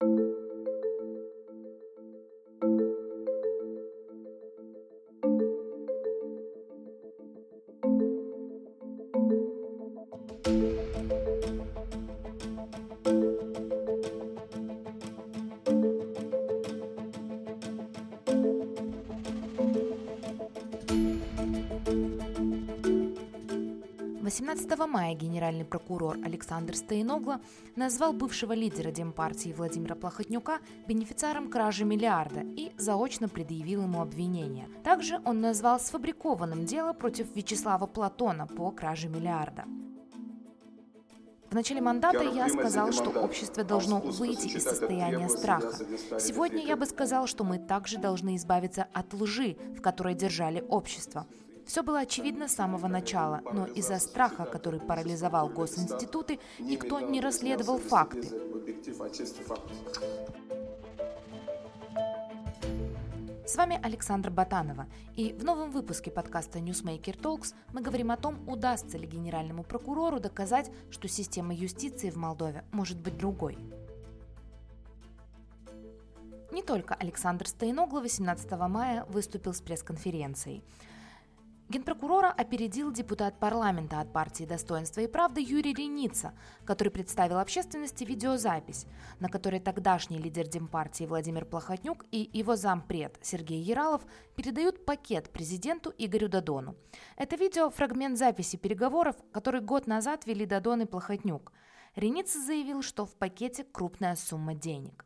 thank you 18 мая генеральный прокурор Александр Стоиногло назвал бывшего лидера Демпартии Владимира Плохотнюка бенефициаром кражи миллиарда и заочно предъявил ему обвинение. Также он назвал сфабрикованным дело против Вячеслава Платона по краже миллиарда. В начале мандата я сказал, что общество должно выйти из состояния страха. Сегодня я бы сказал, что мы также должны избавиться от лжи, в которой держали общество. Все было очевидно с самого начала, но из-за страха, который парализовал госинституты, никто не расследовал факты. С вами Александра Батанова, и в новом выпуске подкаста Newsmaker Talks мы говорим о том, удастся ли генеральному прокурору доказать, что система юстиции в Молдове может быть другой. Не только Александр Стоиногло 18 мая выступил с пресс-конференцией. Генпрокурора опередил депутат парламента от партии «Достоинство и правда» Юрий Реница, который представил общественности видеозапись, на которой тогдашний лидер Демпартии Владимир Плохотнюк и его зампред Сергей Яралов передают пакет президенту Игорю Дадону. Это видео – фрагмент записи переговоров, который год назад вели Дадон и Плохотнюк. Реница заявил, что в пакете крупная сумма денег –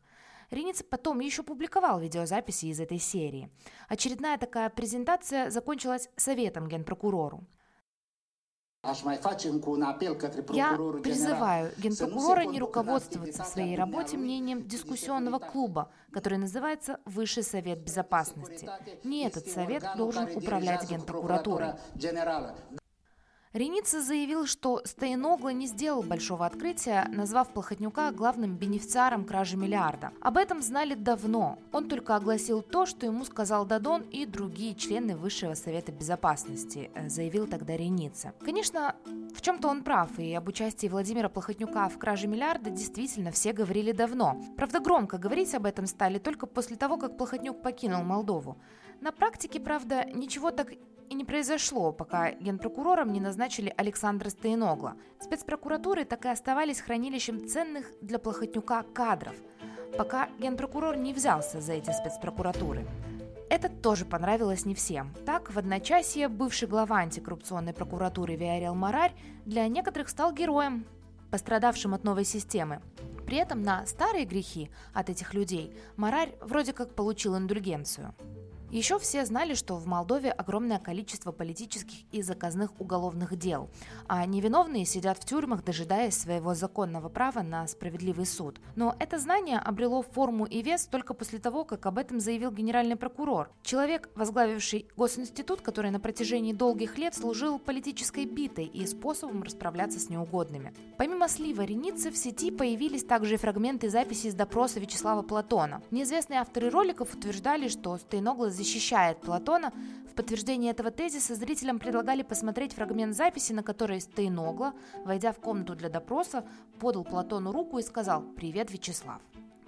Рениц потом еще публиковал видеозаписи из этой серии. Очередная такая презентация закончилась советом генпрокурору. Я призываю генпрокурора не руководствоваться в своей работе мнением дискуссионного клуба, который называется Высший совет безопасности. Не этот совет должен управлять генпрокуратурой. Реница заявил, что Стоиногло не сделал большого открытия, назвав Плохотнюка главным бенефициаром кражи миллиарда. Об этом знали давно. Он только огласил то, что ему сказал Дадон и другие члены Высшего Совета Безопасности, э, заявил тогда Реница. Конечно, в чем-то он прав, и об участии Владимира Плохотнюка в краже миллиарда действительно все говорили давно. Правда, громко говорить об этом стали только после того, как Плохотнюк покинул Молдову. На практике, правда, ничего так и не произошло, пока генпрокурором не назначили Александра Стоиногла. Спецпрокуратуры так и оставались хранилищем ценных для Плохотнюка кадров, пока генпрокурор не взялся за эти спецпрокуратуры. Это тоже понравилось не всем. Так, в одночасье бывший глава антикоррупционной прокуратуры Виарел Марарь для некоторых стал героем, пострадавшим от новой системы. При этом на старые грехи от этих людей Марарь вроде как получил индульгенцию. Еще все знали, что в Молдове огромное количество политических и заказных уголовных дел, а невиновные сидят в тюрьмах, дожидаясь своего законного права на справедливый суд. Но это знание обрело форму и вес только после того, как об этом заявил генеральный прокурор. Человек, возглавивший госинститут, который на протяжении долгих лет служил политической битой и способом расправляться с неугодными. Помимо слива Реницы в сети появились также фрагменты записи из допроса Вячеслава Платона. Неизвестные авторы роликов утверждали, что Стейногло защищает Платона, в подтверждение этого тезиса зрителям предлагали посмотреть фрагмент записи, на которой Стейногло, войдя в комнату для допроса, подал Платону руку и сказал «Привет, Вячеслав».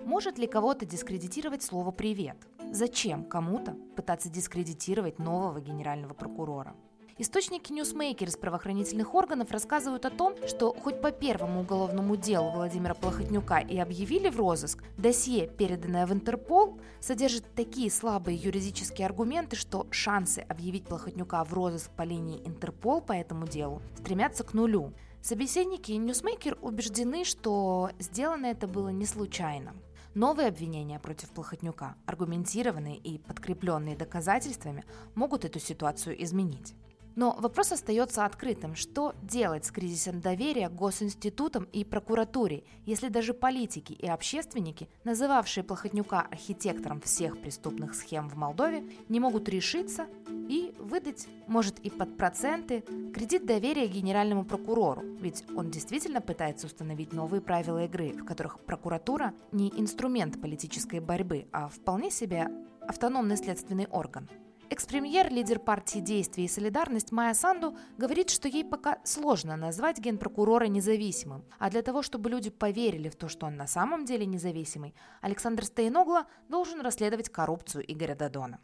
Может ли кого-то дискредитировать слово «привет»? Зачем кому-то пытаться дискредитировать нового генерального прокурора? Источники Newsmaker из правоохранительных органов рассказывают о том, что хоть по первому уголовному делу Владимира Плохотнюка и объявили в розыск, досье, переданное в Интерпол, содержит такие слабые юридические аргументы, что шансы объявить Плохотнюка в розыск по линии Интерпол по этому делу стремятся к нулю. Собеседники Newsmaker убеждены, что сделано это было не случайно. Новые обвинения против Плохотнюка, аргументированные и подкрепленные доказательствами, могут эту ситуацию изменить. Но вопрос остается открытым. Что делать с кризисом доверия госинститутам и прокуратуре, если даже политики и общественники, называвшие Плохотнюка архитектором всех преступных схем в Молдове, не могут решиться и выдать, может и под проценты, кредит доверия генеральному прокурору, ведь он действительно пытается установить новые правила игры, в которых прокуратура не инструмент политической борьбы, а вполне себе автономный следственный орган. Экс-премьер, лидер партии «Действие и солидарность» Майя Санду говорит, что ей пока сложно назвать генпрокурора независимым. А для того, чтобы люди поверили в то, что он на самом деле независимый, Александр Стоеногла должен расследовать коррупцию Игоря Дадона.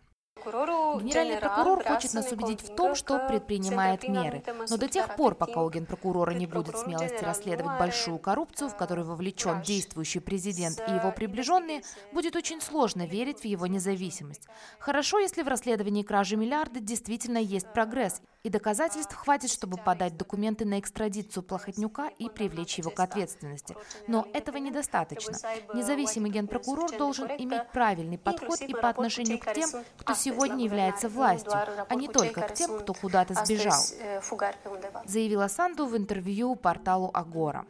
Генеральный прокурор хочет нас убедить в том, что предпринимает меры. Но до тех пор, пока у генпрокурора не будет смелости расследовать большую коррупцию, в которую вовлечен действующий президент и его приближенные, будет очень сложно верить в его независимость. Хорошо, если в расследовании кражи миллиарда действительно есть прогресс, и доказательств хватит, чтобы подать документы на экстрадицию Плохотнюка и привлечь его к ответственности. Но этого недостаточно. Независимый генпрокурор должен иметь правильный подход и по отношению к тем, кто сегодня является властью, а не только к тем, кто куда-то сбежал, заявила Санду в интервью порталу Агора.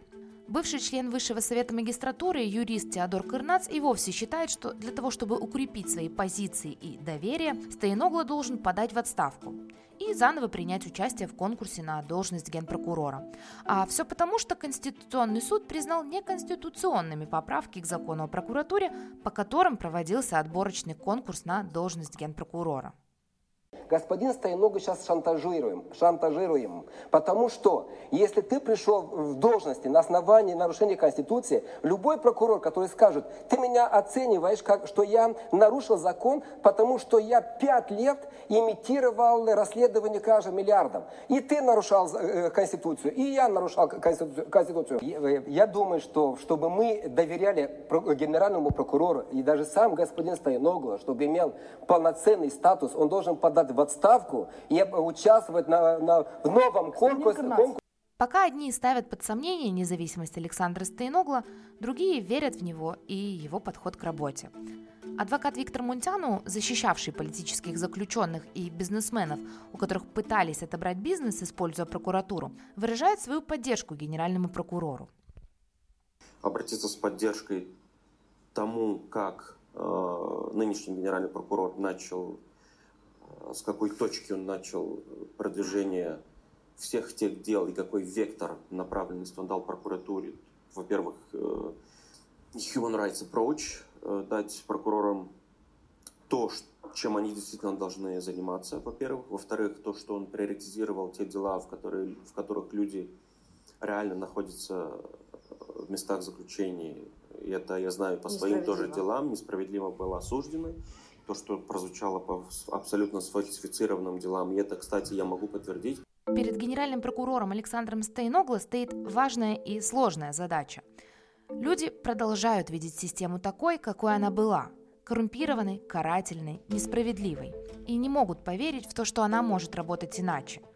Бывший член Высшего совета магистратуры, юрист Теодор Кырнац и вовсе считает, что для того, чтобы укрепить свои позиции и доверие, Стояногла должен подать в отставку и заново принять участие в конкурсе на должность генпрокурора. А все потому, что Конституционный суд признал неконституционными поправки к закону о прокуратуре, по которым проводился отборочный конкурс на должность генпрокурора. Господин Стоянога сейчас шантажируем, шантажируем. Потому что, если ты пришел в должности на основании нарушения Конституции, любой прокурор, который скажет, ты меня оцениваешь, как, что я нарушил закон, потому что я пять лет имитировал расследование кражи миллиардов. И ты нарушал э, Конституцию, и я нарушал Конституцию. Э, я думаю, что чтобы мы доверяли генеральному прокурору, и даже сам господин Стояногла, чтобы имел полноценный статус, он должен подать в отставку и участвовать на, на, в новом конкурсе. Пока одни ставят под сомнение независимость Александра Стояногла, другие верят в него и его подход к работе. Адвокат Виктор Мунтяну, защищавший политических заключенных и бизнесменов, у которых пытались отобрать бизнес, используя прокуратуру, выражает свою поддержку генеральному прокурору. Обратиться с поддержкой тому, как э, нынешний генеральный прокурор начал с какой точки он начал продвижение всех тех дел и какой вектор направленности он дал прокуратуре. Во-первых, э, Human Rights Approach, э, дать прокурорам то, чем они действительно должны заниматься, во-первых. Во-вторых, то, что он приоритизировал те дела, в, которые, в которых люди реально находятся в местах заключения. И это я знаю по своим тоже делам, несправедливо было осуждены то, что прозвучало по абсолютно сфальсифицированным делам. И это, кстати, я могу подтвердить. Перед генеральным прокурором Александром Стейногло стоит важная и сложная задача. Люди продолжают видеть систему такой, какой она была – коррумпированной, карательной, несправедливой, и не могут поверить в то, что она может работать иначе –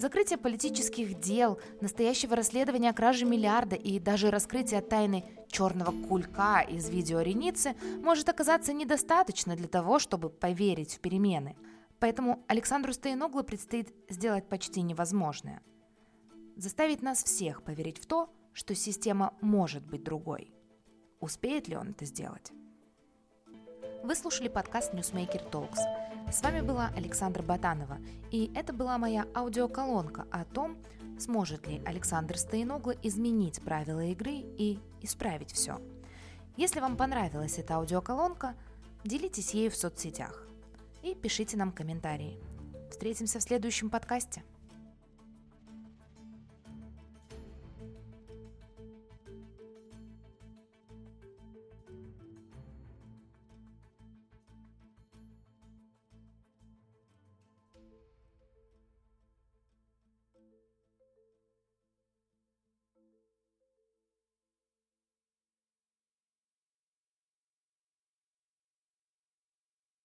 Закрытие политических дел, настоящего расследования кражи миллиарда и даже раскрытие тайны черного кулька из видео Реницы может оказаться недостаточно для того, чтобы поверить в перемены. Поэтому Александру Стояноглу предстоит сделать почти невозможное. Заставить нас всех поверить в то, что система может быть другой. Успеет ли он это сделать? Вы слушали подкаст Newsmaker Talks. С вами была Александра Батанова, и это была моя аудиоколонка о том, сможет ли Александр Стояногла изменить правила игры и исправить все. Если вам понравилась эта аудиоколонка, делитесь ею в соцсетях и пишите нам комментарии. Встретимся в следующем подкасте.